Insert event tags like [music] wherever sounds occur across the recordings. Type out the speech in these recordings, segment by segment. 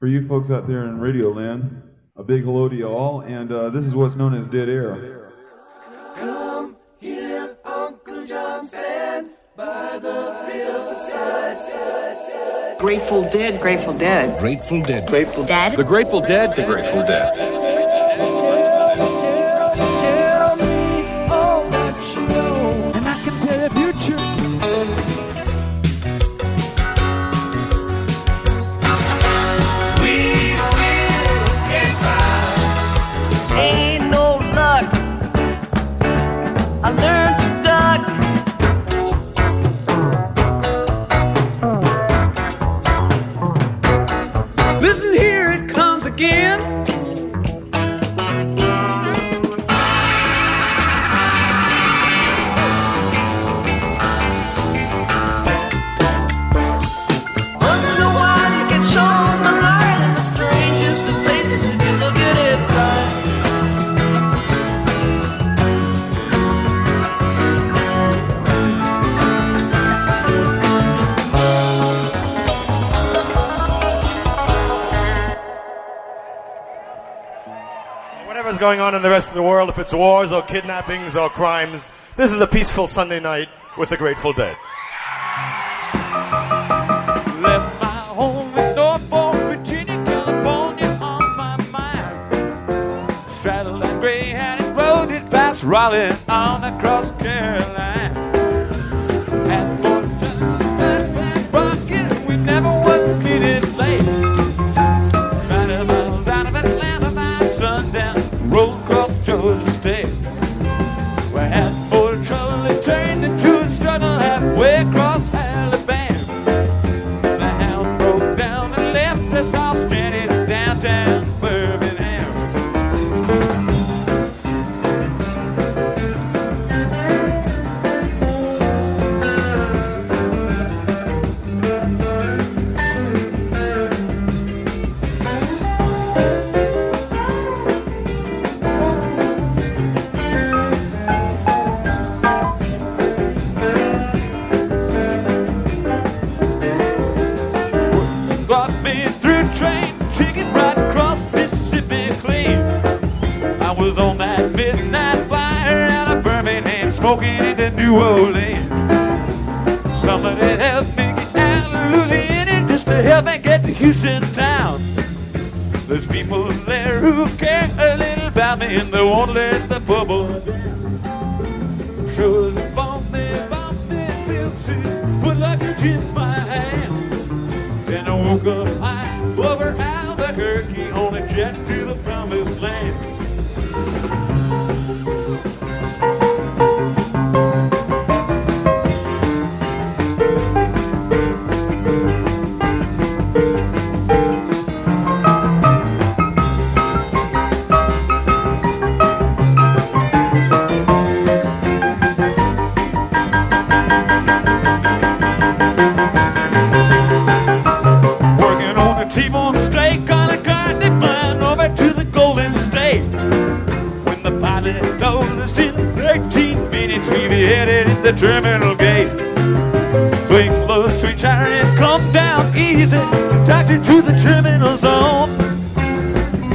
for you folks out there in Radio Land, a big hello to you all, and uh, this is what's known as Dead Air. Come hear Uncle John's band by the riverside. Grateful Dead, Grateful Dead. Grateful Dead. Grateful Dead. The Grateful Dead. The Grateful Dead. The world, if it's wars or kidnappings or crimes, this is a peaceful Sunday night with the Grateful Dead. Left my home into Houston town. There's people there who care a little about me and they won't let the bubble down. Sure, they bought me, me silk suit, put luggage in my hand. Then I woke up high over Albuquerque on a jet to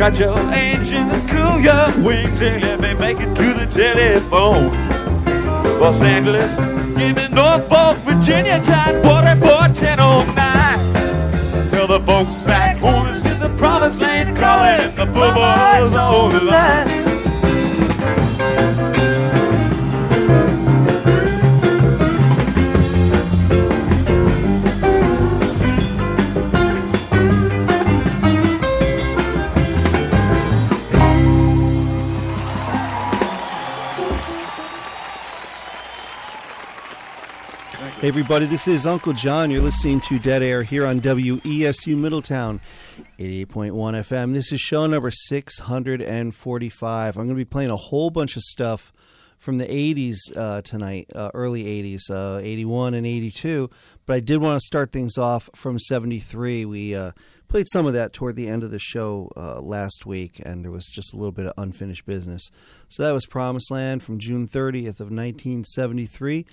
Got your engine and cool your wings and let me make it to the telephone. Los Angeles, give me Norfolk, Virginia, Tidewater, Port everybody, this is Uncle John. You're listening to Dead Air here on WESU Middletown, 88.1 FM. This is show number 645. I'm going to be playing a whole bunch of stuff from the 80s uh, tonight, uh, early 80s, uh, 81 and 82. But I did want to start things off from 73. We uh, played some of that toward the end of the show uh, last week, and there was just a little bit of unfinished business. So that was Promised Land from June 30th of 1973.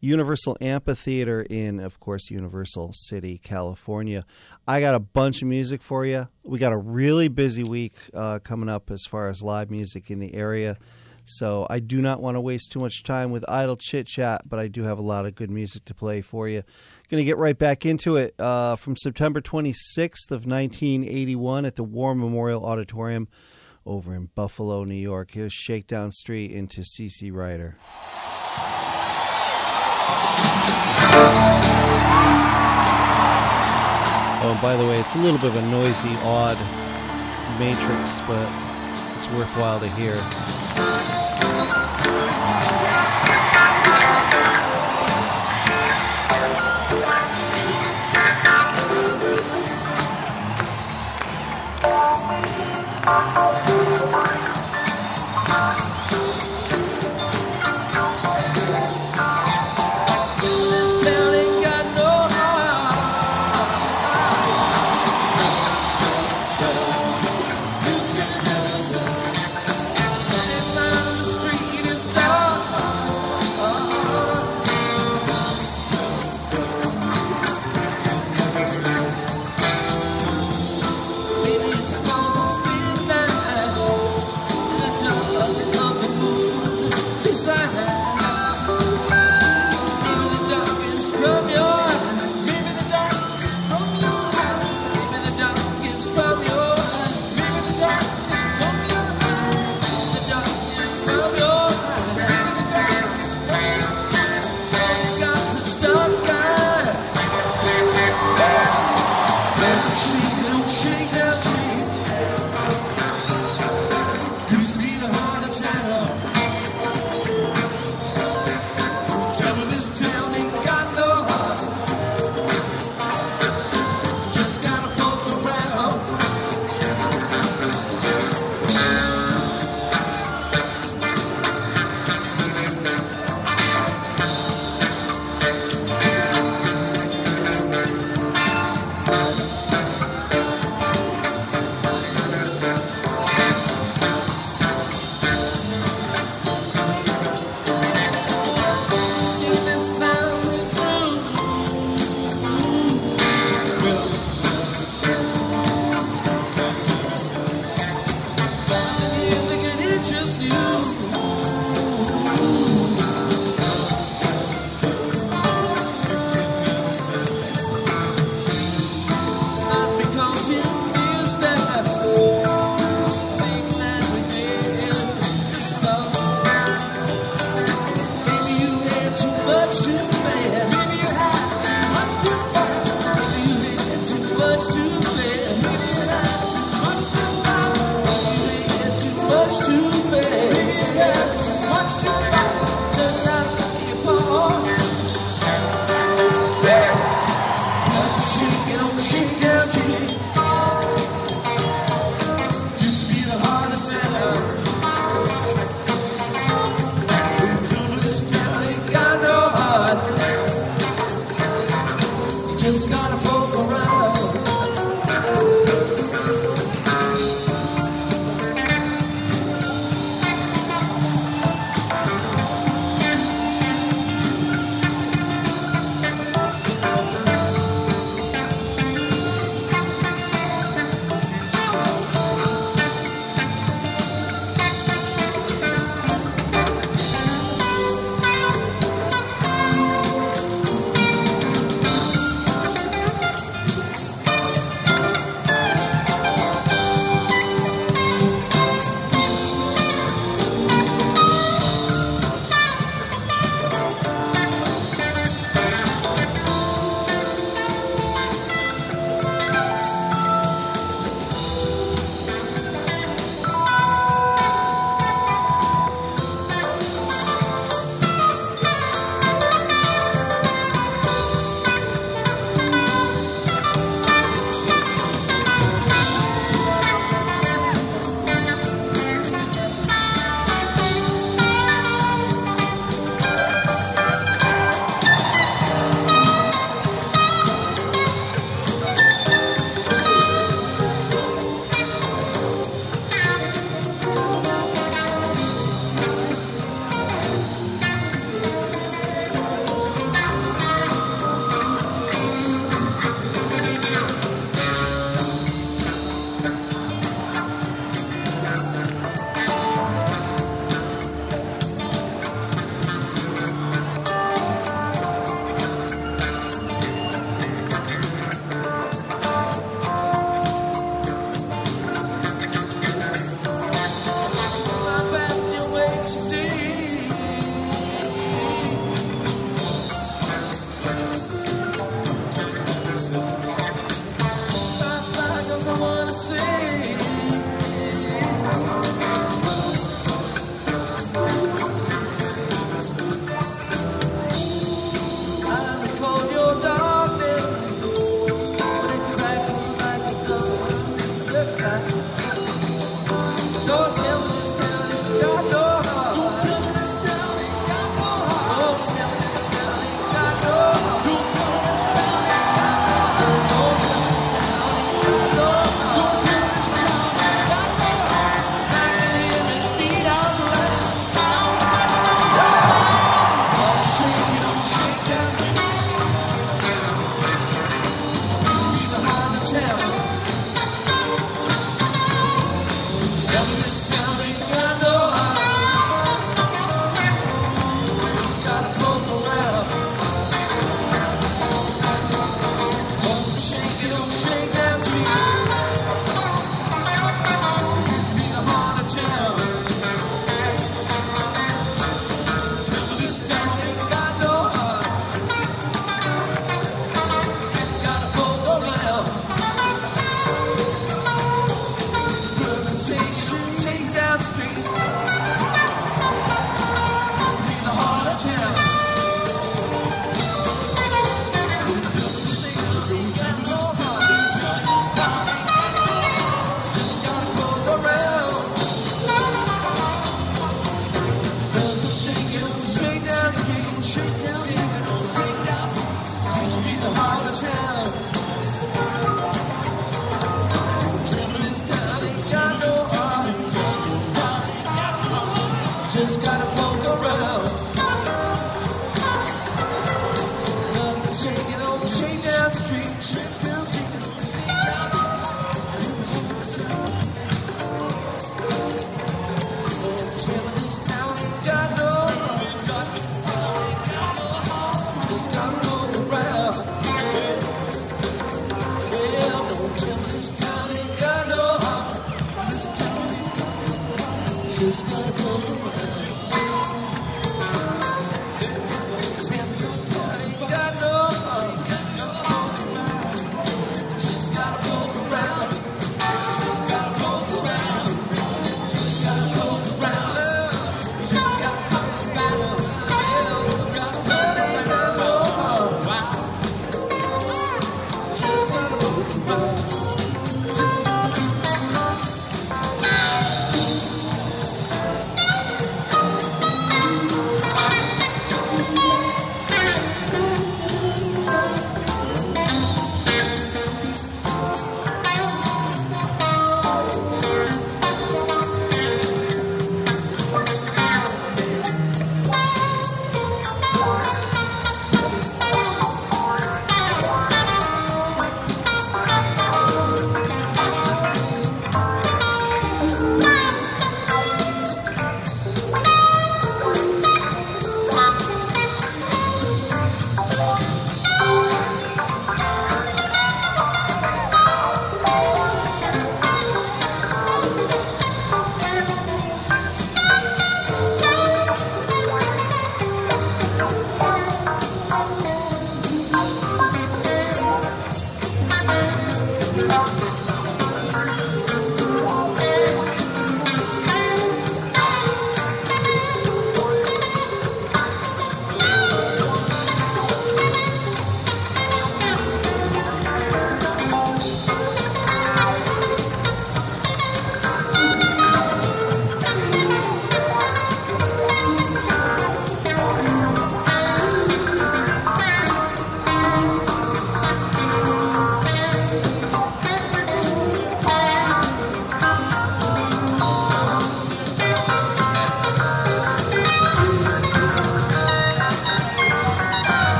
Universal Amphitheater in, of course, Universal City, California. I got a bunch of music for you. We got a really busy week uh, coming up as far as live music in the area. So I do not want to waste too much time with idle chit chat, but I do have a lot of good music to play for you. Going to get right back into it uh, from September 26th of 1981 at the War Memorial Auditorium over in Buffalo, New York. Here's Shakedown Street into CC Rider. Oh, and by the way, it's a little bit of a noisy, odd matrix, but it's worthwhile to hear.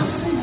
nasce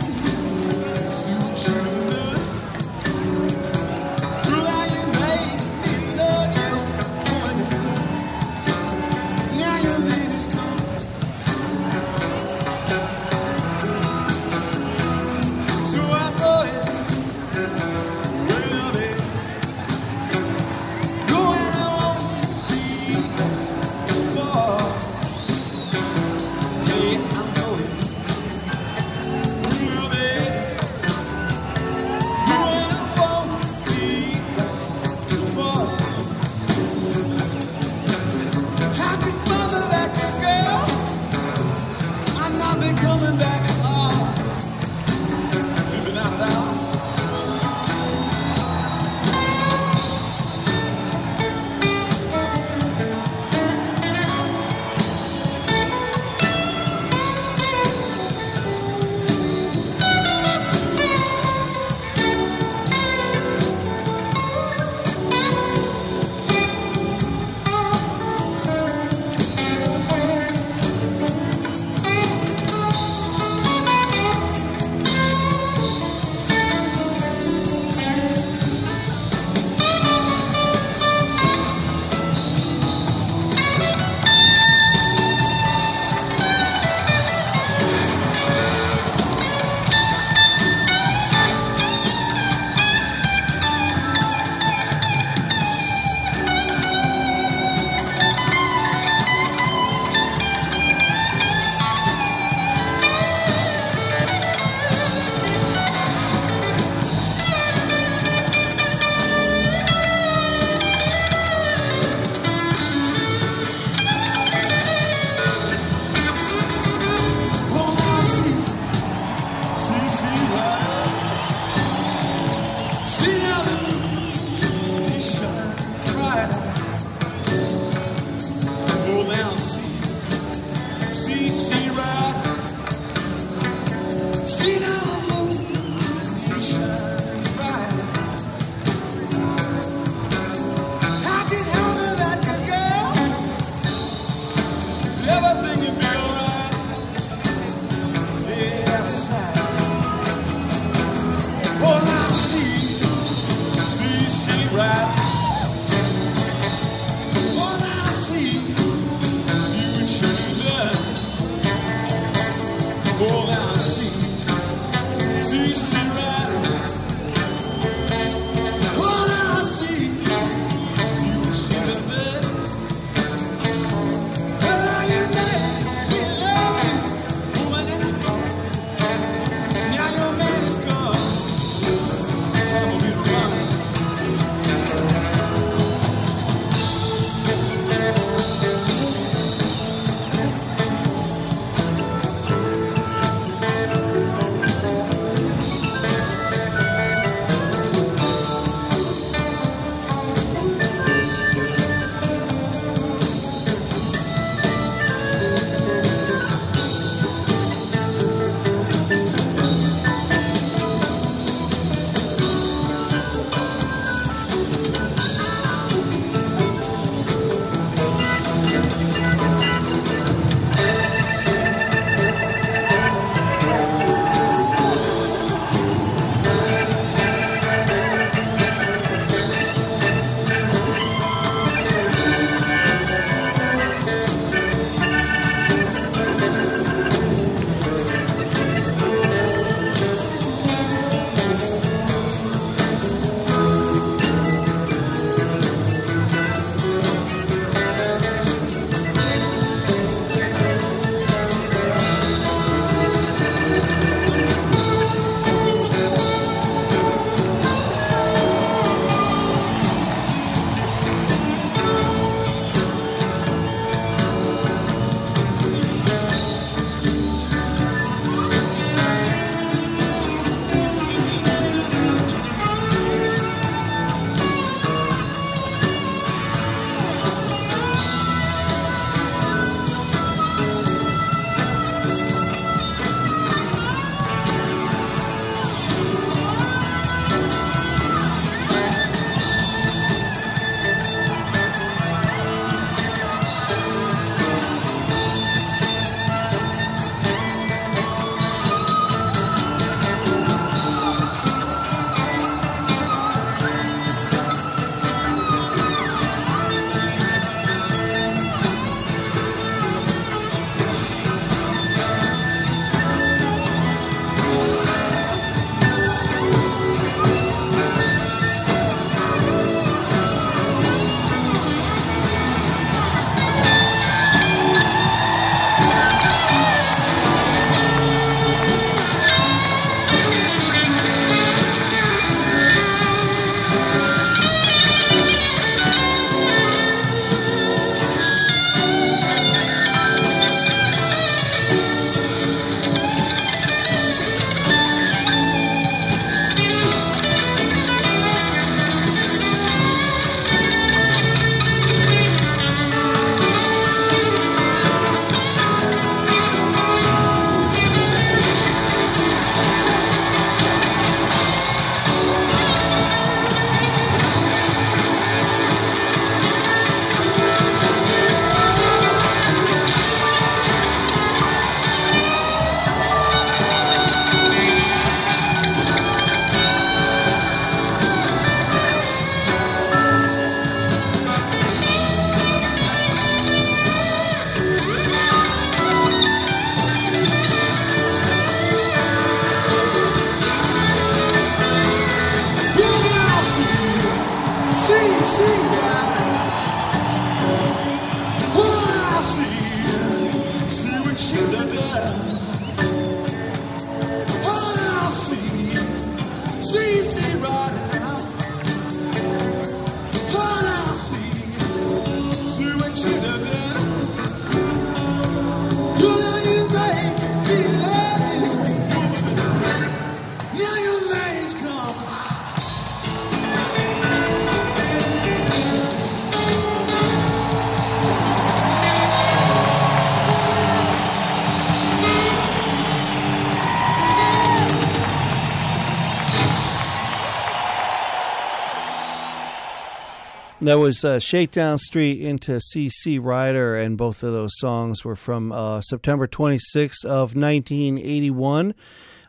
That was uh, Shakedown Street into CC Rider, and both of those songs were from uh, September 26th of 1981.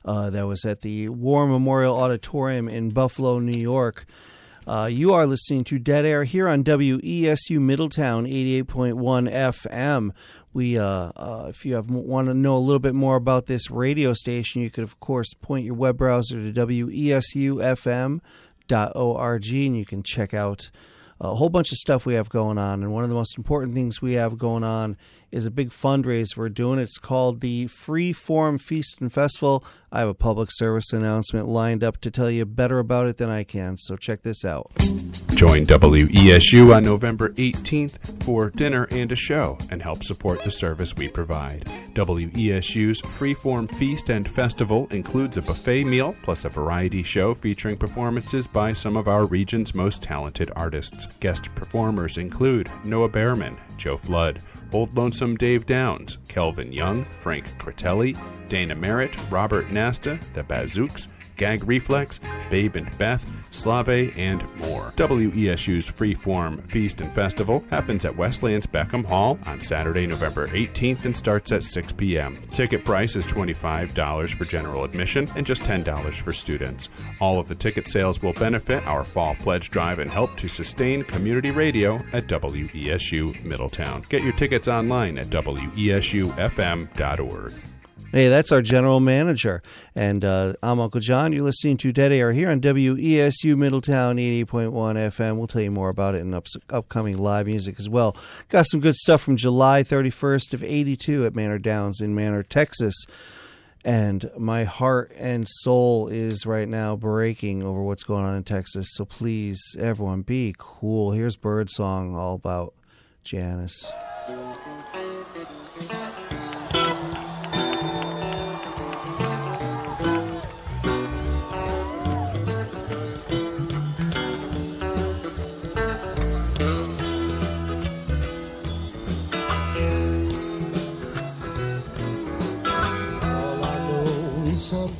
Uh, that was at the War Memorial Auditorium in Buffalo, New York. Uh, you are listening to Dead Air here on WESU Middletown 88.1 FM. We, uh, uh, if you have want to know a little bit more about this radio station, you could of course point your web browser to wesufm.org, and you can check out a whole bunch of stuff we have going on. And one of the most important things we have going on is a big fundraiser we're doing. It's called the Free Form Feast and Festival. I have a public service announcement lined up to tell you better about it than I can. So check this out. Join WESU on November 18th for dinner and a show and help support the service we provide. WESU's Freeform Feast and Festival includes a buffet meal plus a variety show featuring performances by some of our region's most talented artists. Guest performers include Noah Behrman, Joe Flood, Old Lonesome Dave Downs, Kelvin Young, Frank Critelli, Dana Merritt, Robert Nasta, The Bazooks, Gag Reflex, Babe and Beth, Slave, and more. WESU's Freeform Feast and Festival happens at Westlands Beckham Hall on Saturday, November 18th and starts at 6 p.m. Ticket price is $25 for general admission and just $10 for students. All of the ticket sales will benefit our fall pledge drive and help to sustain community radio at WESU Middletown. Get your tickets online at WESUFM.org. Hey, that's our general manager. And uh, I'm Uncle John. You're listening to Dead Air here on WESU Middletown 88.1 FM. We'll tell you more about it in ups- upcoming live music as well. Got some good stuff from July 31st of 82 at Manor Downs in Manor, Texas. And my heart and soul is right now breaking over what's going on in Texas. So please, everyone, be cool. Here's Birdsong, all about Janice.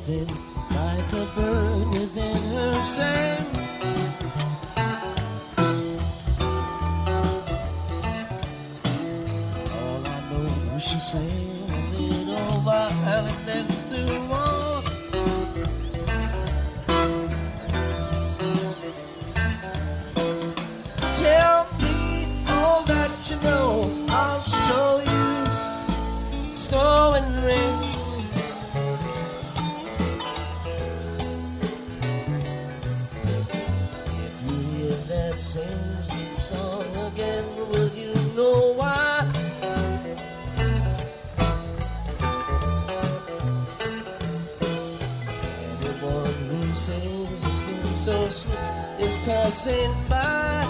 Is like a bird within her shame. All I know is she sang a little and then flew on. Tell me all that you know. I'll show you snow and rain. Passing by.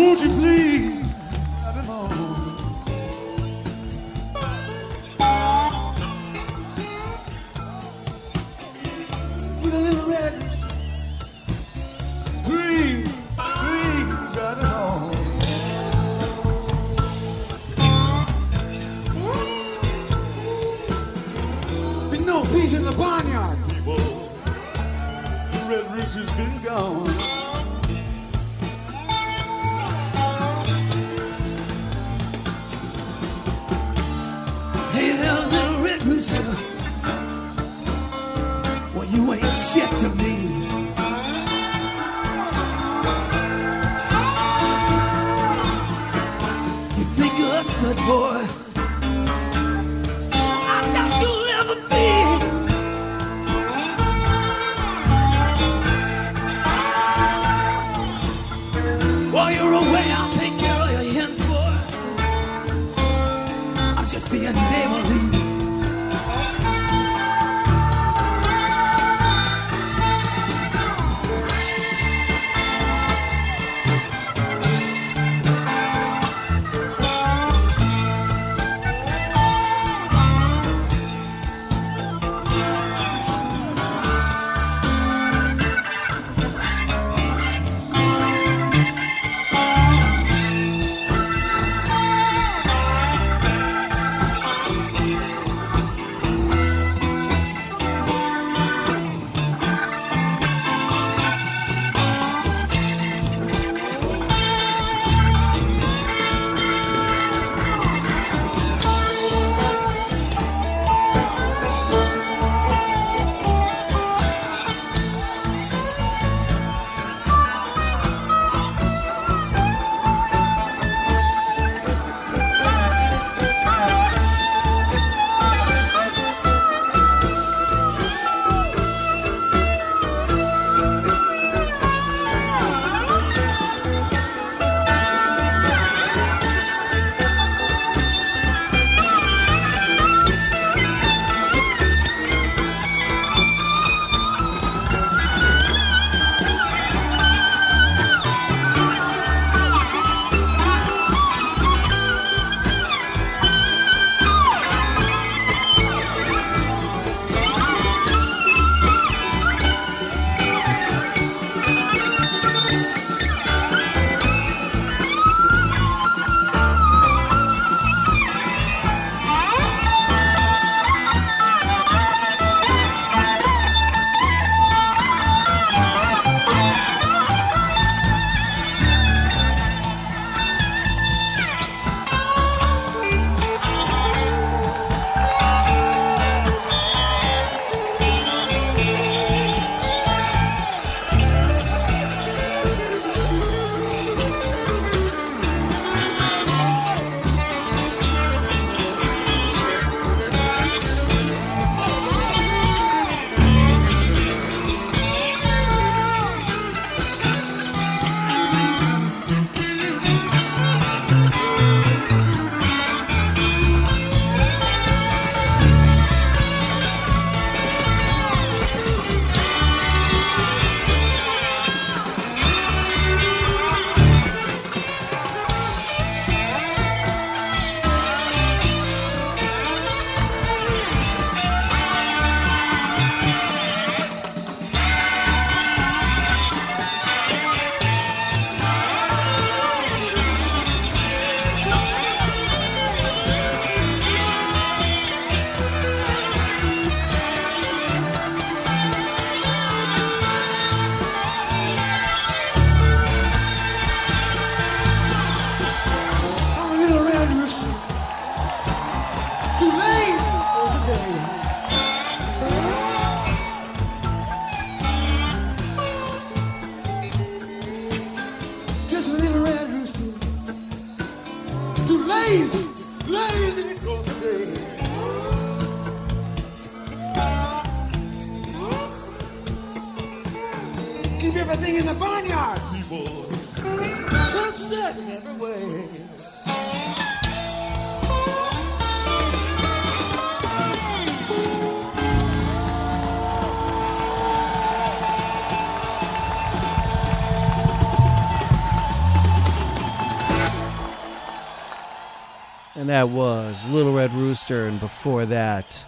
Won't you please was Little Red Rooster, and before that,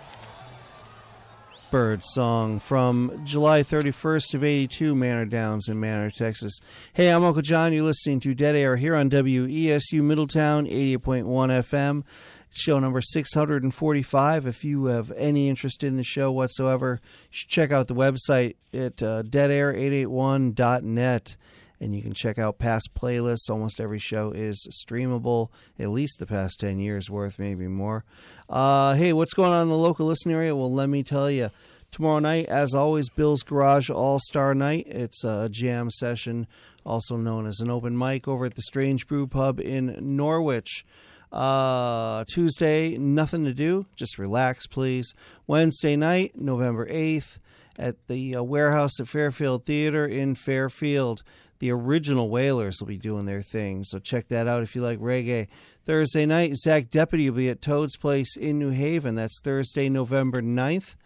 Bird Song from July 31st of 82, Manor Downs in Manor, Texas. Hey, I'm Uncle John. You're listening to Dead Air here on WESU Middletown, 88.1 FM. Show number 645. If you have any interest in the show whatsoever, check out the website at uh, deadair881.net and you can check out past playlists. Almost every show is streamable, at least the past 10 years worth, maybe more. Uh, hey, what's going on in the local listening area? Well, let me tell you. Tomorrow night, as always, Bill's Garage All Star Night. It's a jam session, also known as an open mic, over at the Strange Brew Pub in Norwich. Uh, Tuesday, nothing to do, just relax, please. Wednesday night, November 8th, at the uh, warehouse at Fairfield Theater in Fairfield. The original Whalers will be doing their thing, so check that out if you like reggae. Thursday night, Zach Deputy will be at Toad's Place in New Haven. That's Thursday, November 9th.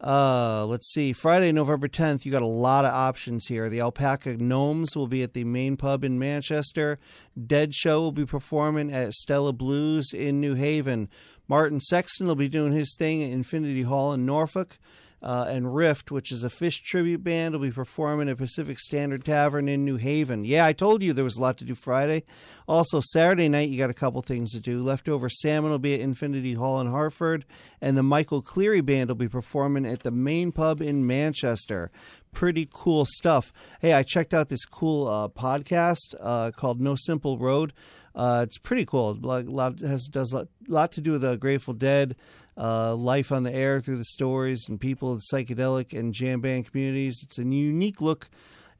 Uh, let's see. Friday, November 10th, you got a lot of options here. The Alpaca Gnomes will be at the main pub in Manchester. Dead Show will be performing at Stella Blues in New Haven. Martin Sexton will be doing his thing at Infinity Hall in Norfolk. Uh, and Rift, which is a fish tribute band, will be performing at Pacific Standard Tavern in New Haven. Yeah, I told you there was a lot to do Friday. Also, Saturday night, you got a couple things to do. Leftover Salmon will be at Infinity Hall in Hartford, and the Michael Cleary Band will be performing at the main pub in Manchester. Pretty cool stuff. Hey, I checked out this cool uh, podcast uh, called No Simple Road. Uh, it's pretty cool. A lot has does a lot to do with the Grateful Dead uh, life on the air through the stories and people of the psychedelic and jam band communities. It's a unique look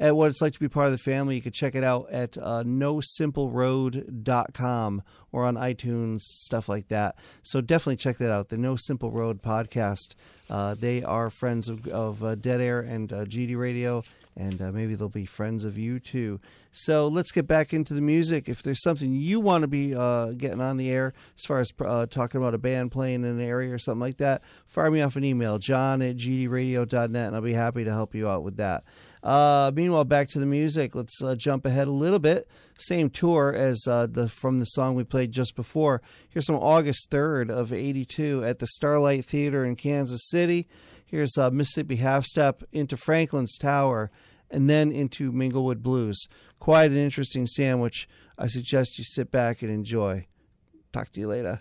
at what it's like to be part of the family. You can check it out at uh, nosimpleroad.com or on iTunes, stuff like that. So definitely check that out, the No Simple Road podcast. Uh, they are friends of, of uh, Dead Air and uh, GD Radio, and uh, maybe they'll be friends of you too. So let's get back into the music. If there's something you want to be uh, getting on the air, as far as talking about a band playing in an area or something like that, fire me off an email, john at gdradio.net, and I'll be happy to help you out with that. Uh, meanwhile, back to the music. Let's uh, jump ahead a little bit. Same tour as uh, the from the song we played just before. Here's from August 3rd of '82 at the Starlight Theater in Kansas City. Here's uh, Mississippi Half Step into Franklin's Tower, and then into Minglewood Blues. Quite an interesting sandwich. I suggest you sit back and enjoy. Talk to you later.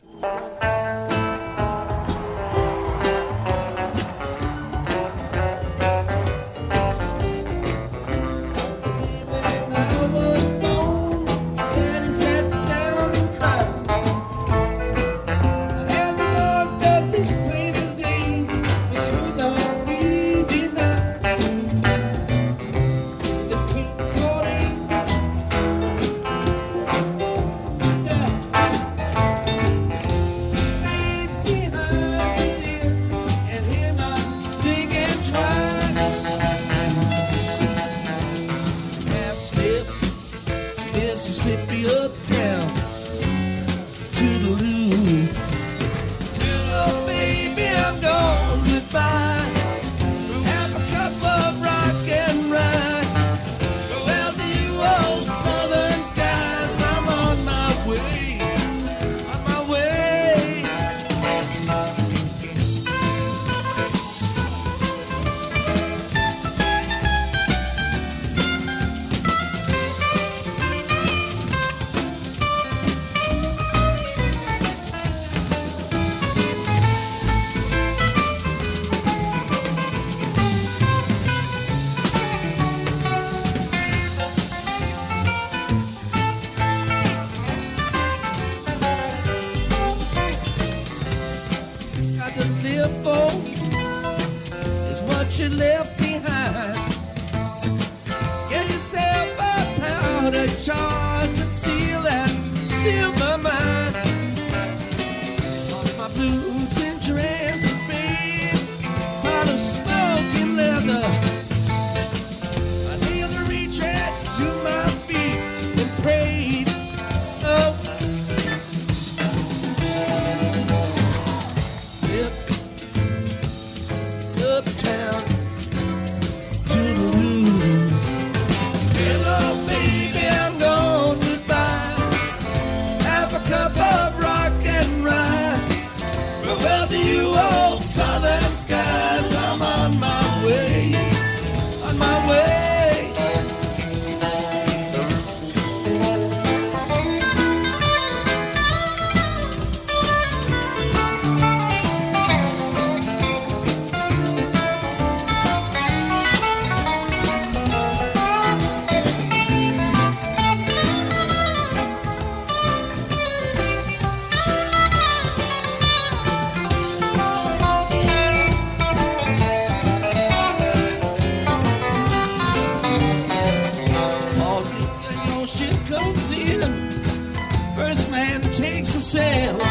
Takes the sails.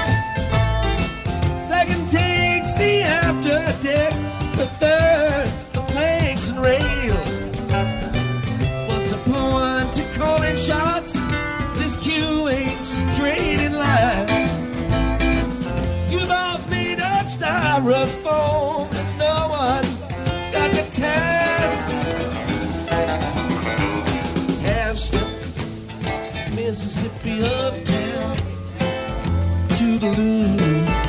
Second takes the after deck. The third, the planks and rails. What's the point to calling shots? This queue ain't straight in line. Cuba's made of styrofoam, and no one got the time. Half step Mississippi up Toodaloo Hello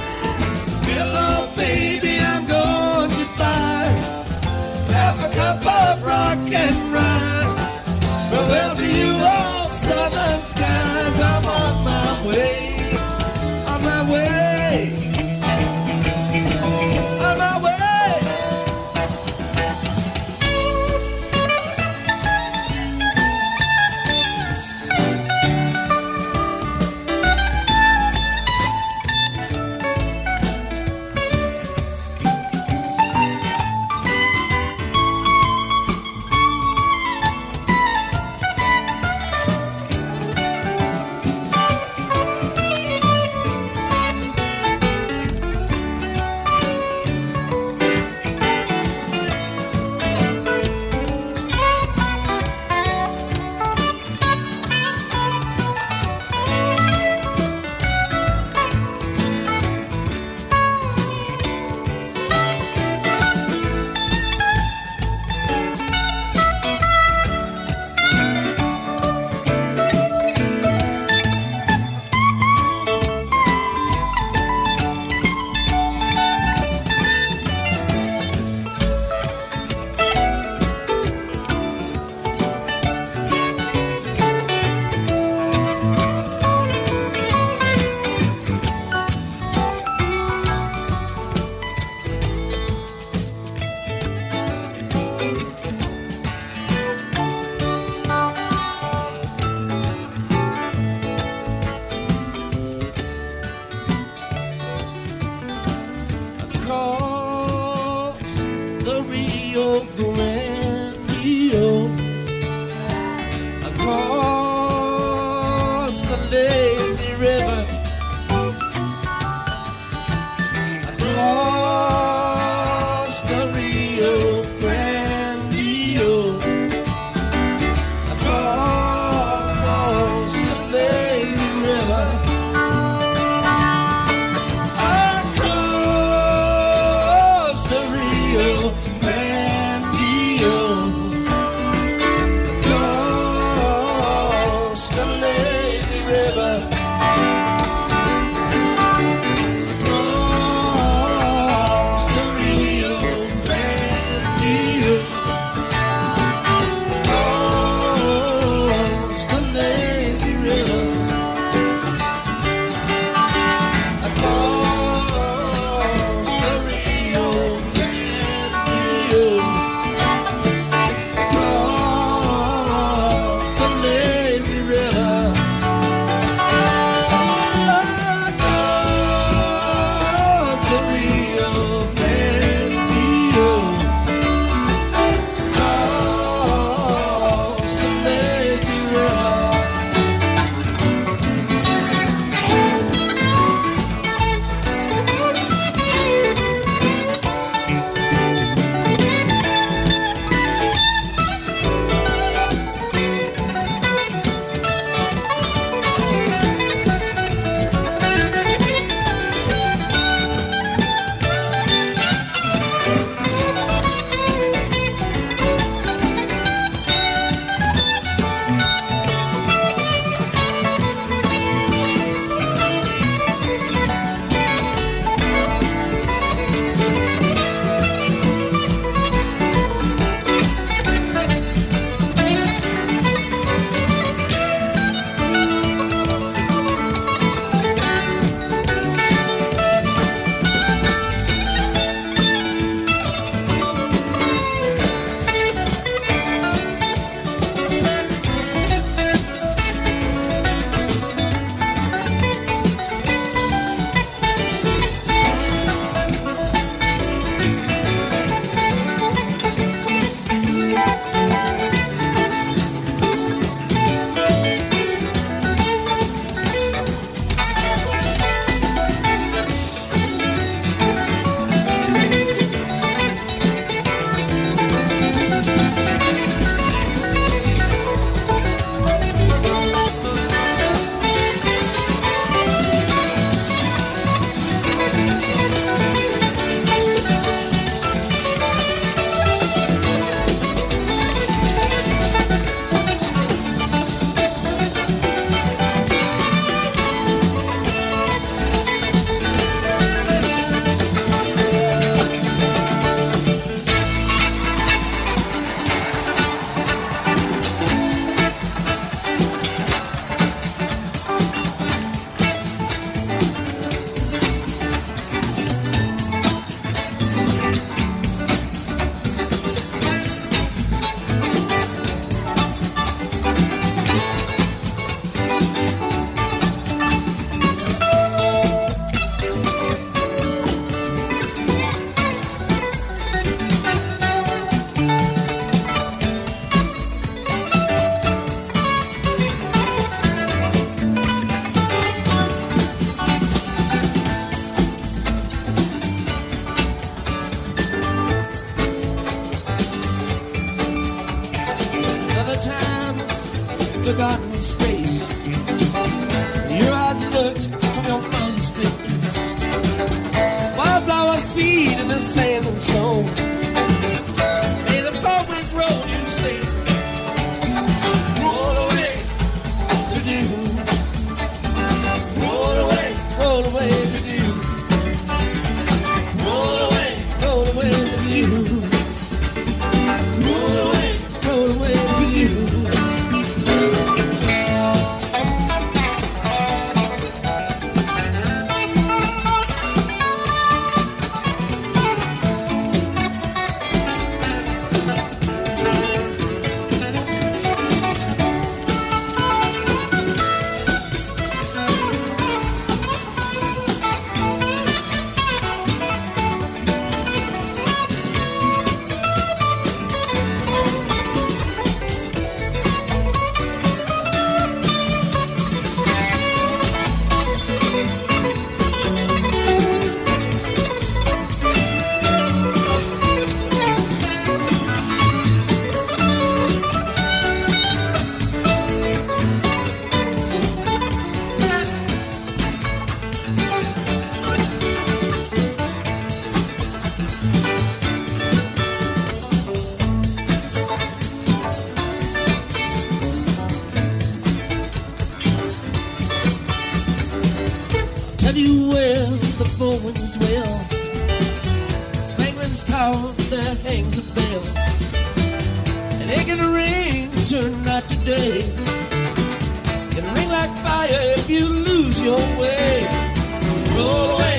can ring like fire if you lose your way. Roll away.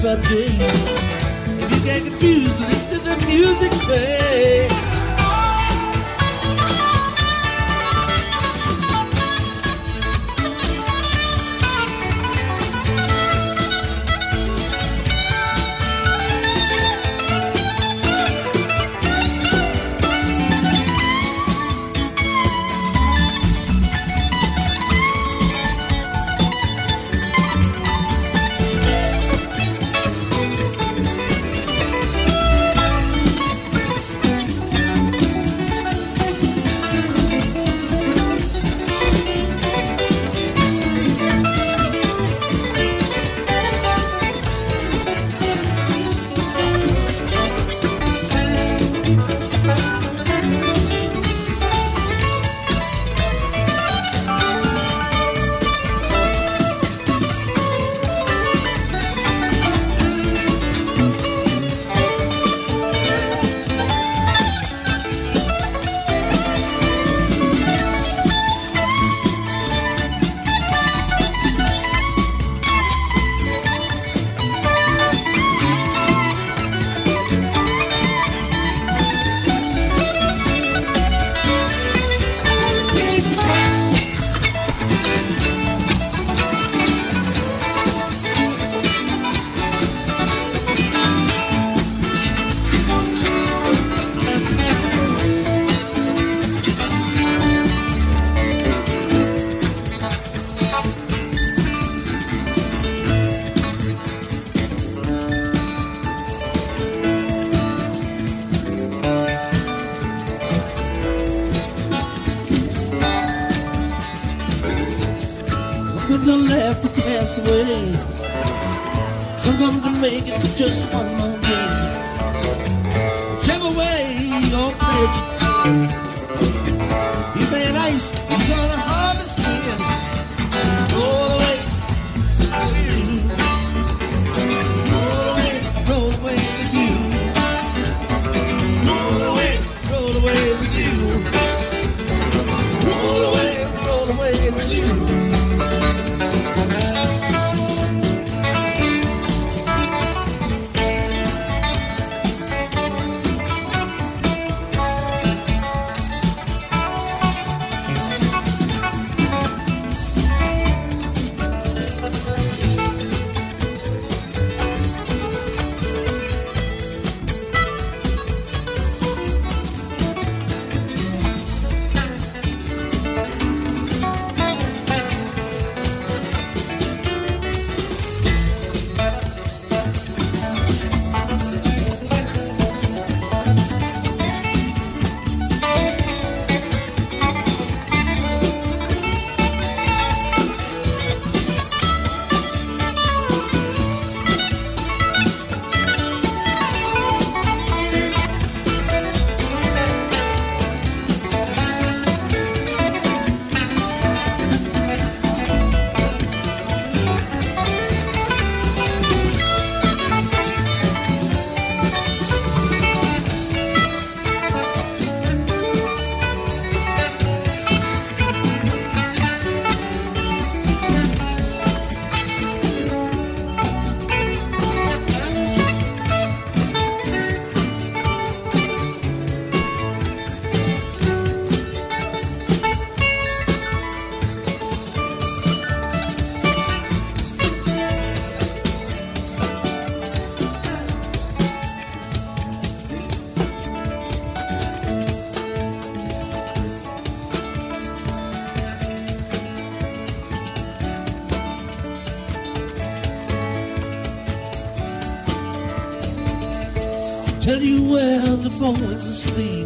pra ter sleep.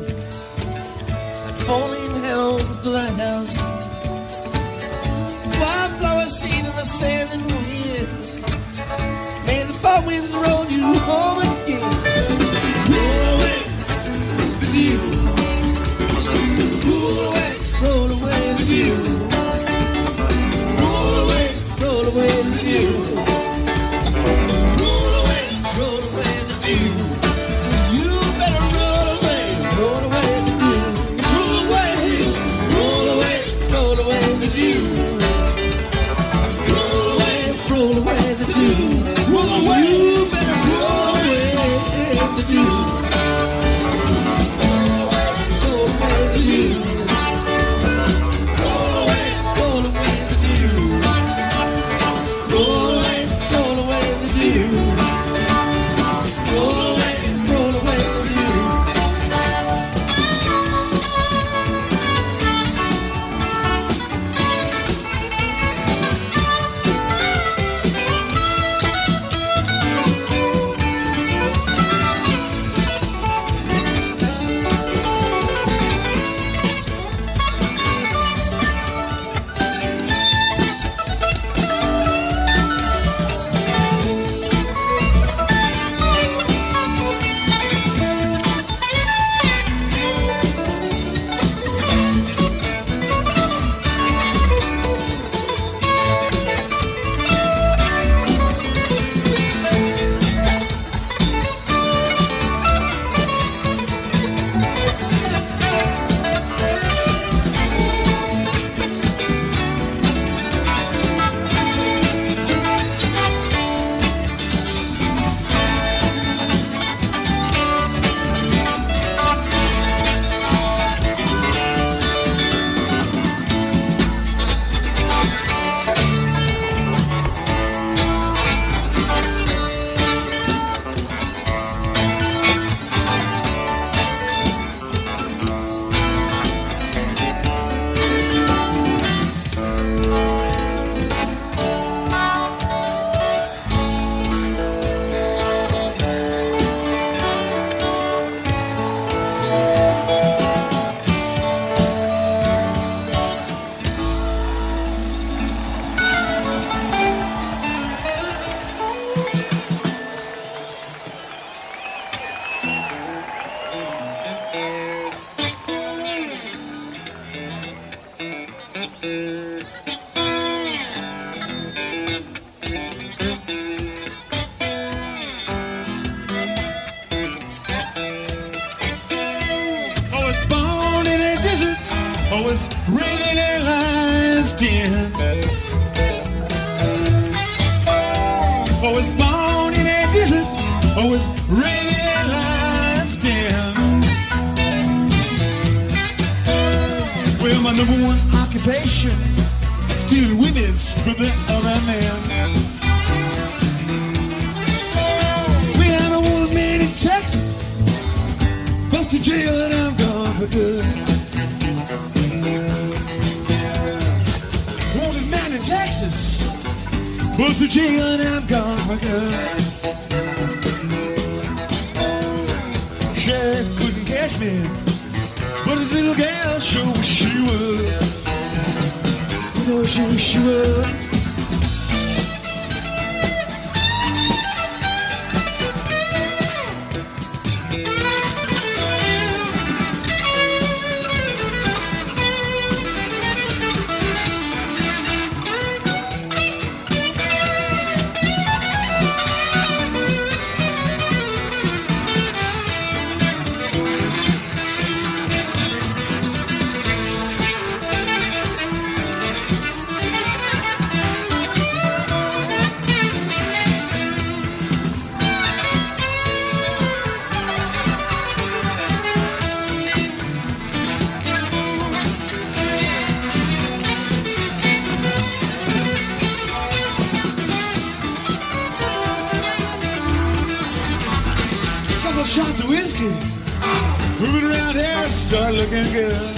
Moving here, start looking good.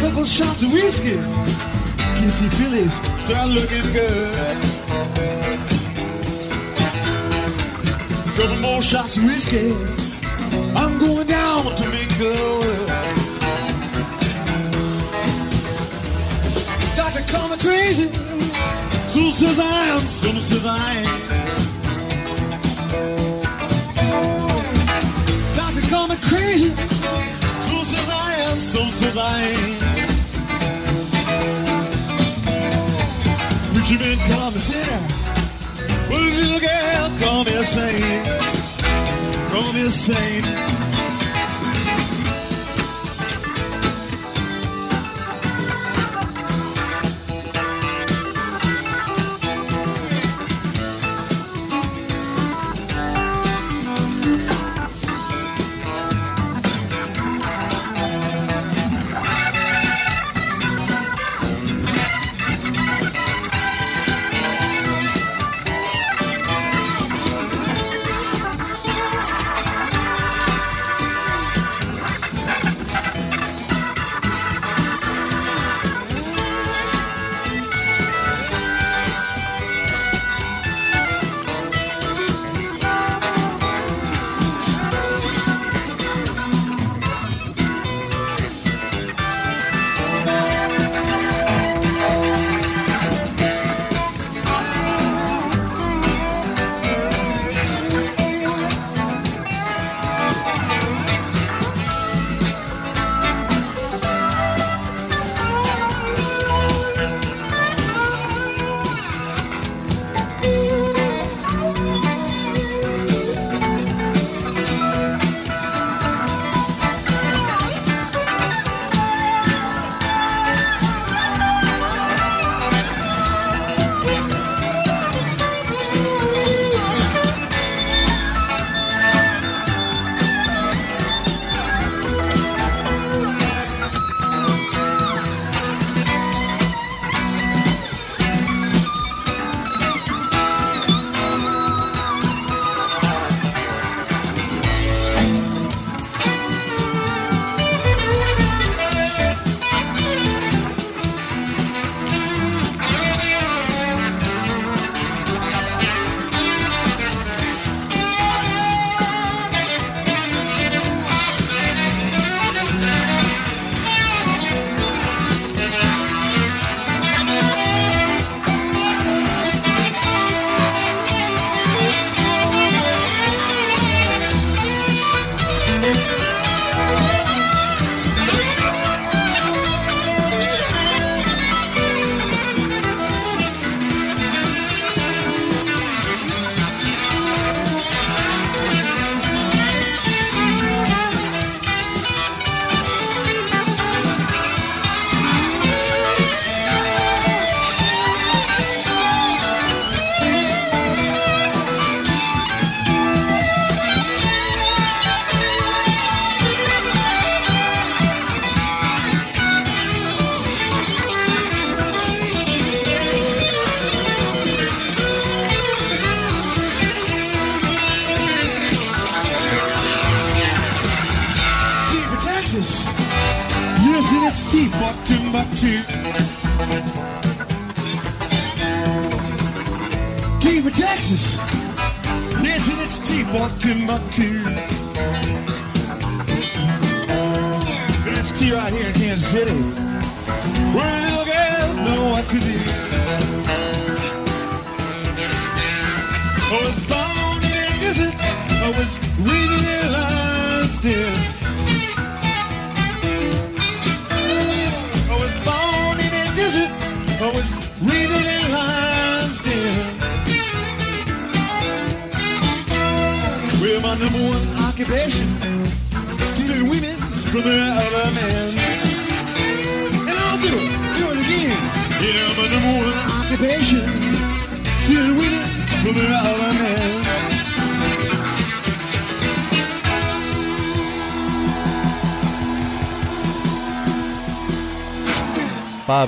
Couple shots of whiskey, kissy Phillies, start looking good. Couple more shots of whiskey, I'm going down to mingle. Doctor, call me crazy. Some says I am, some says I ain't. Crazy. Some says I am, some says I ain't. Preacher man, call me sinner. But little girl, call me a saint. Call me a saint.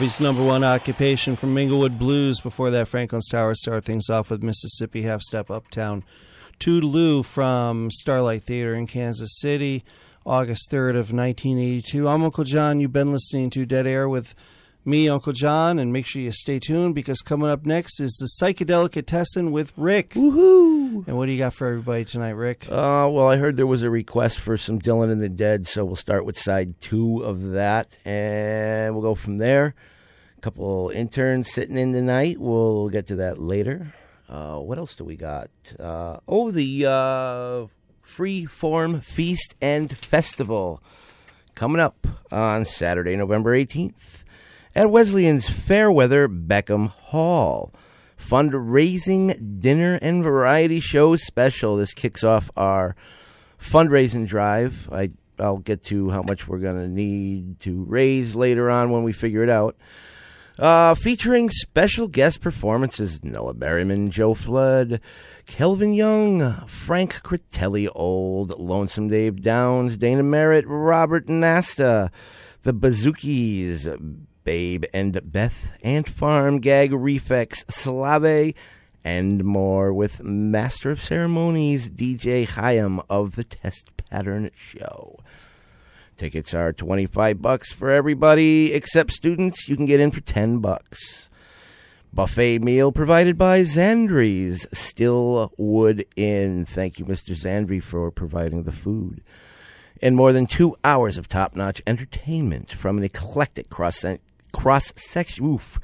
Bobby's number one occupation from Minglewood Blues. Before that, Franklin's Tower started things off with Mississippi Half Step Uptown. Toodeloo from Starlight Theater in Kansas City, August 3rd of 1982. I'm Uncle John. You've been listening to Dead Air with me, Uncle John, and make sure you stay tuned because coming up next is the psychedelic Psychedelicatessen with Rick. Woohoo! And what do you got for everybody tonight, Rick? Uh, well, I heard there was a request for some Dylan and the Dead, so we'll start with side two of that, and we'll go from there. A couple interns sitting in tonight. We'll get to that later. Uh, what else do we got? Uh, oh, the uh, Free Form Feast and Festival coming up on Saturday, November 18th at Wesleyan's Fayerweather Beckham Hall. Fundraising dinner and variety show special. This kicks off our fundraising drive. I, I'll get to how much we're going to need to raise later on when we figure it out. Uh, featuring special guest performances Noah Berryman, Joe Flood, Kelvin Young, Frank Critelli Old, Lonesome Dave Downs, Dana Merritt, Robert Nasta, the Bazookies, Babe and Beth, Ant Farm, Gag Reflex, Slave, and more with Master of Ceremonies DJ Chaim of the Test Pattern Show. Tickets are 25 bucks for everybody except students. You can get in for 10 bucks. Buffet meal provided by Zandri's Stillwood Inn. Thank you, Mr. Zandri, for providing the food. And more than two hours of top notch entertainment from an eclectic cross cross section. Oof.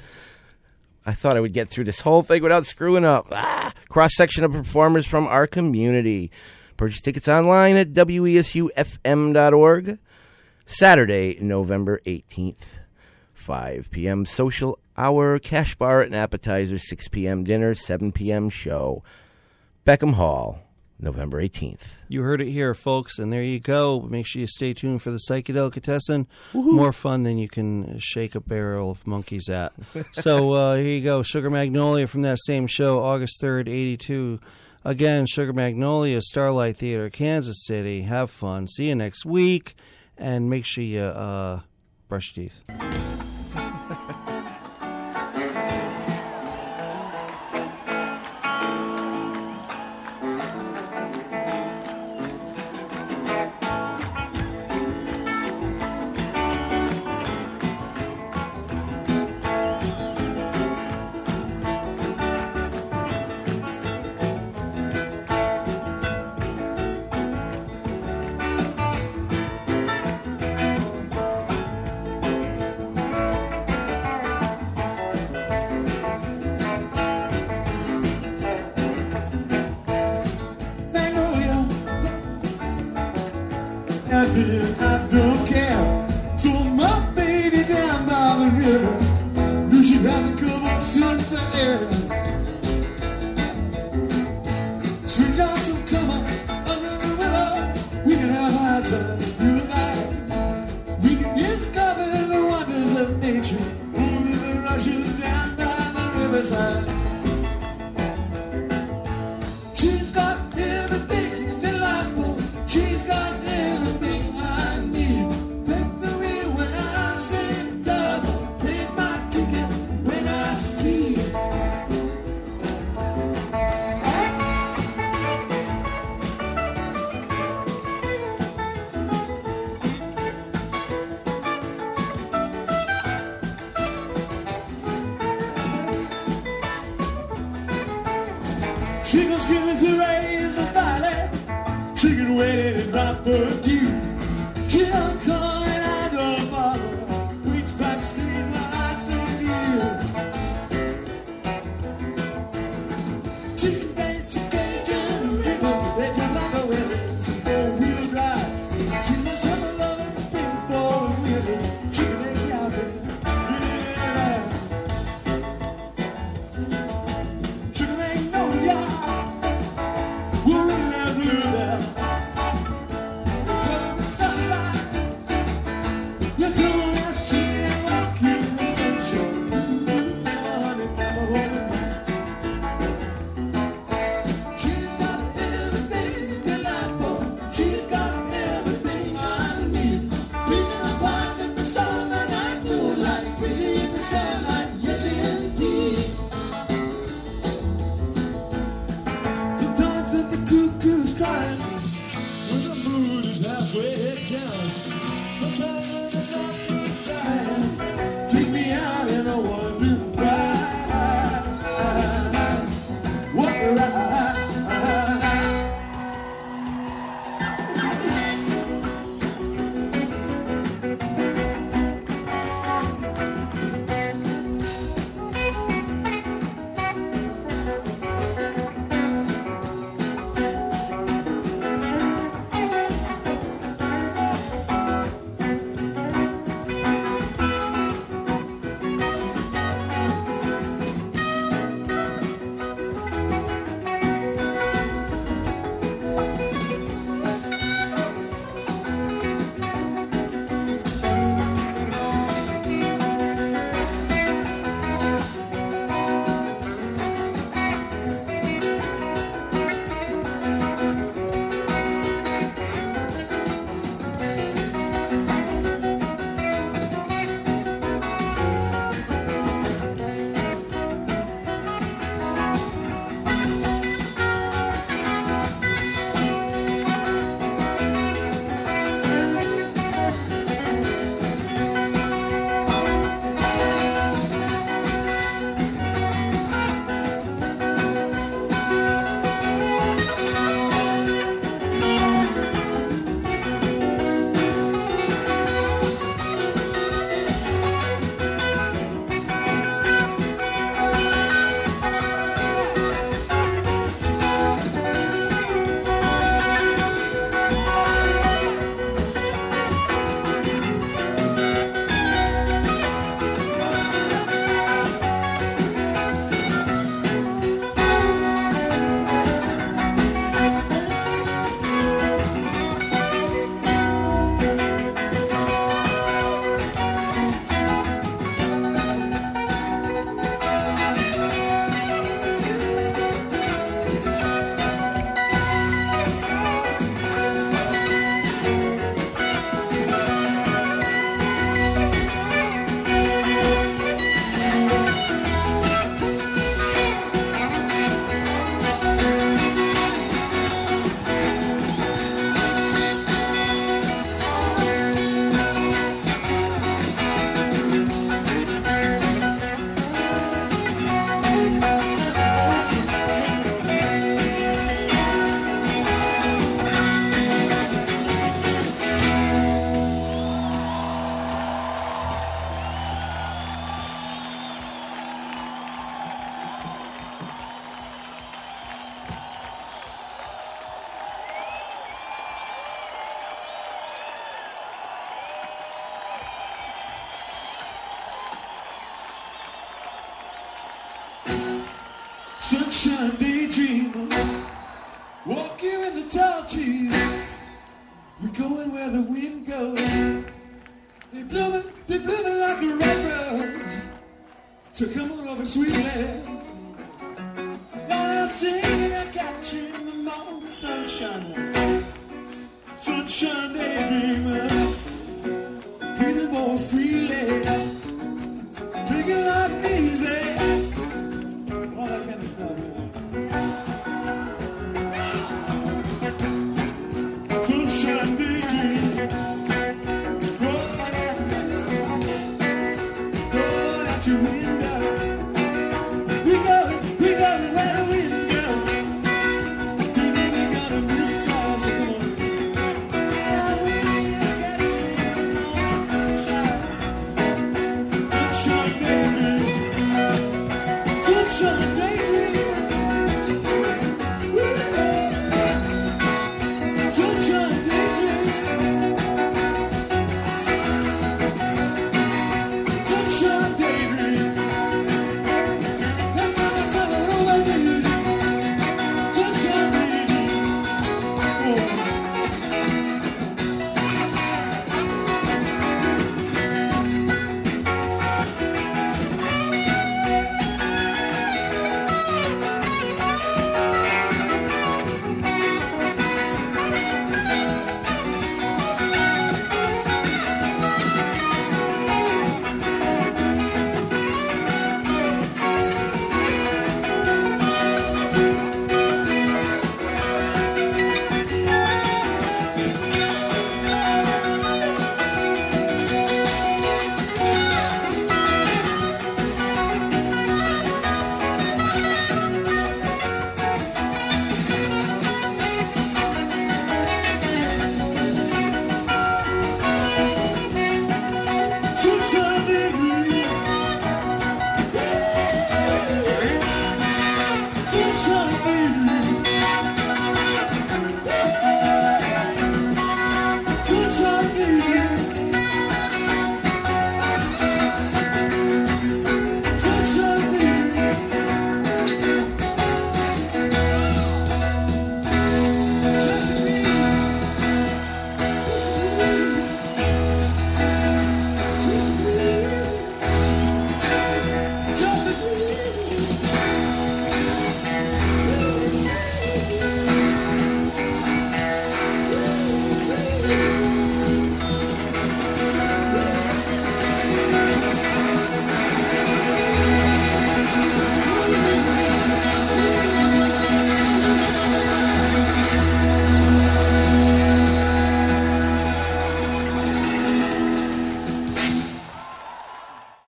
I thought I would get through this whole thing without screwing up. Ah, cross section of performers from our community. Purchase tickets online at wesufm.org. Saturday, November 18th, 5 p.m. social hour, cash bar and appetizer, 6 p.m. dinner, 7 p.m. show. Beckham Hall, November 18th. You heard it here, folks, and there you go. Make sure you stay tuned for the Psychedelic Psychedelicatessen. More fun than you can shake a barrel of monkeys at. [laughs] so uh, here you go, Sugar Magnolia from that same show, August 3rd, 82. Again, Sugar Magnolia, Starlight Theater, Kansas City. Have fun. See you next week, and make sure you uh, brush your teeth. [laughs] can